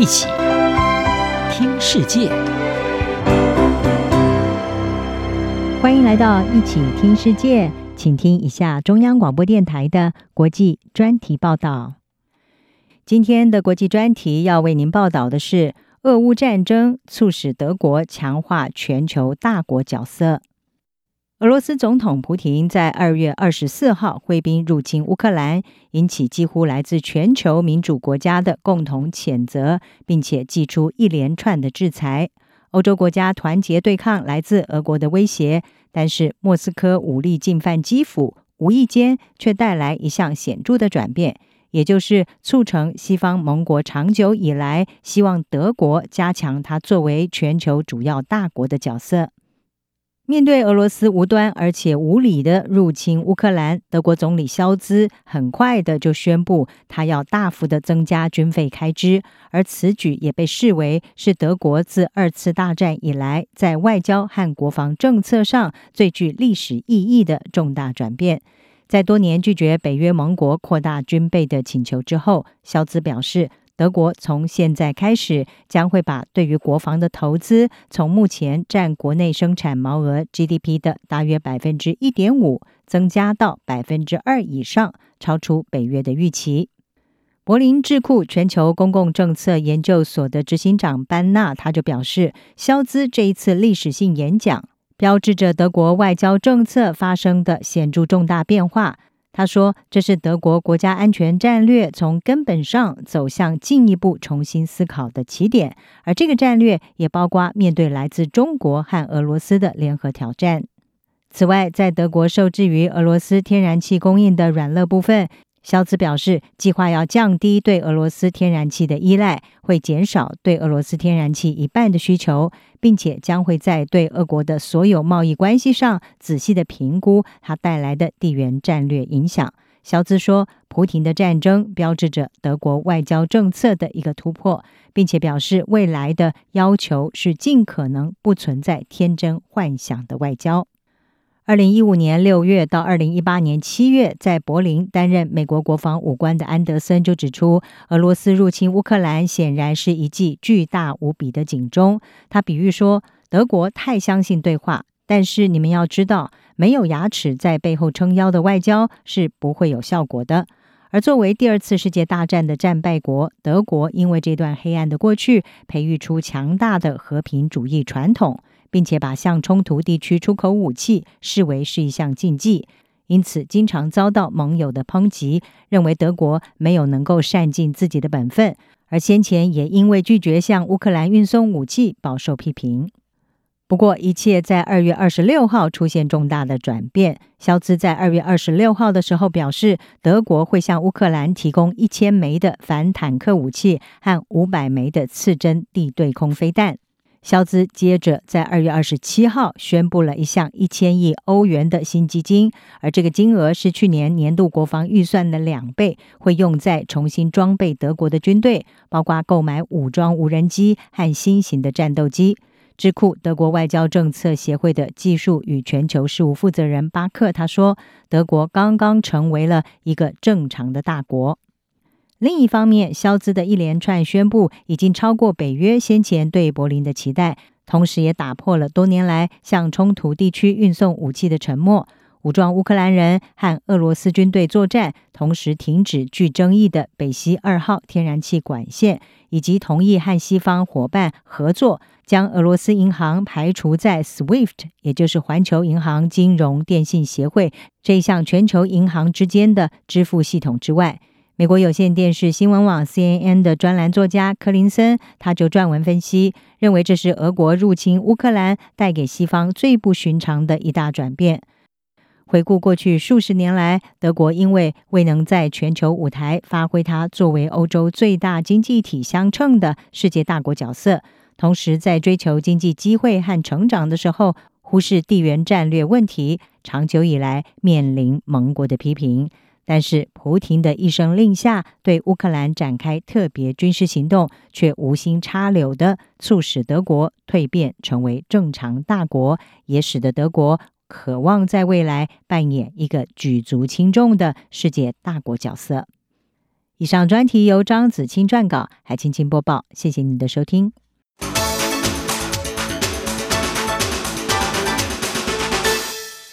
一起听世界，欢迎来到一起听世界，请听一下中央广播电台的国际专题报道。今天的国际专题要为您报道的是：俄乌战争促使德国强化全球大国角色。俄罗斯总统普亭在二月二十四号挥兵入侵乌克兰，引起几乎来自全球民主国家的共同谴责，并且祭出一连串的制裁。欧洲国家团结对抗来自俄国的威胁，但是莫斯科武力进犯基辅，无意间却带来一项显著的转变，也就是促成西方盟国长久以来希望德国加强它作为全球主要大国的角色。面对俄罗斯无端而且无理的入侵乌克兰，德国总理肖兹很快的就宣布，他要大幅的增加军费开支，而此举也被视为是德国自二次大战以来在外交和国防政策上最具历史意义的重大转变。在多年拒绝北约盟国扩大军备的请求之后，肖兹表示。德国从现在开始将会把对于国防的投资从目前占国内生产毛额 GDP 的大约百分之一点五增加到百分之二以上，超出北约的预期。柏林智库全球公共政策研究所的执行长班纳他就表示，肖兹这一次历史性演讲标志着德国外交政策发生的显著重大变化。他说：“这是德国国家安全战略从根本上走向进一步重新思考的起点，而这个战略也包括面对来自中国和俄罗斯的联合挑战。此外，在德国受制于俄罗斯天然气供应的软肋部分。”肖兹表示，计划要降低对俄罗斯天然气的依赖，会减少对俄罗斯天然气一半的需求，并且将会在对俄国的所有贸易关系上仔细地评估它带来的地缘战略影响。肖兹说，普廷的战争标志着德国外交政策的一个突破，并且表示未来的要求是尽可能不存在天真幻想的外交。二零一五年六月到二零一八年七月，在柏林担任美国国防武官的安德森就指出，俄罗斯入侵乌克兰显然是一记巨大无比的警钟。他比喻说，德国太相信对话，但是你们要知道，没有牙齿在背后撑腰的外交是不会有效果的。而作为第二次世界大战的战败国，德国因为这段黑暗的过去，培育出强大的和平主义传统。并且把向冲突地区出口武器视为是一项禁忌，因此经常遭到盟友的抨击，认为德国没有能够善尽自己的本分，而先前也因为拒绝向乌克兰运送武器饱受批评。不过，一切在二月二十六号出现重大的转变。肖兹在二月二十六号的时候表示，德国会向乌克兰提供一千枚的反坦克武器和五百枚的刺针地对空飞弹。肖兹接着在二月二十七号宣布了一项一千亿欧元的新基金，而这个金额是去年年度国防预算的两倍，会用在重新装备德国的军队，包括购买武装无人机和新型的战斗机。智库德国外交政策协会的技术与全球事务负责人巴克他说：“德国刚刚成为了一个正常的大国。”另一方面，肖兹的一连串宣布已经超过北约先前对柏林的期待，同时也打破了多年来向冲突地区运送武器的沉默。武装乌克兰人和俄罗斯军队作战，同时停止具争议的北溪二号天然气管线，以及同意和西方伙伴合作，将俄罗斯银行排除在 SWIFT，也就是环球银行金融电信协会这一项全球银行之间的支付系统之外。美国有线电视新闻网 CNN 的专栏作家柯林森，他就撰文分析，认为这是俄国入侵乌克兰带给西方最不寻常的一大转变。回顾过去数十年来，德国因为未能在全球舞台发挥它作为欧洲最大经济体相称的世界大国角色，同时在追求经济机会和成长的时候，忽视地缘战略问题，长久以来面临盟国的批评。但是，普亭的一声令下，对乌克兰展开特别军事行动，却无心插柳的促使德国蜕变成为正常大国，也使得德国渴望在未来扮演一个举足轻重的世界大国角色。以上专题由张子清撰稿，海青青播报。谢谢您的收听。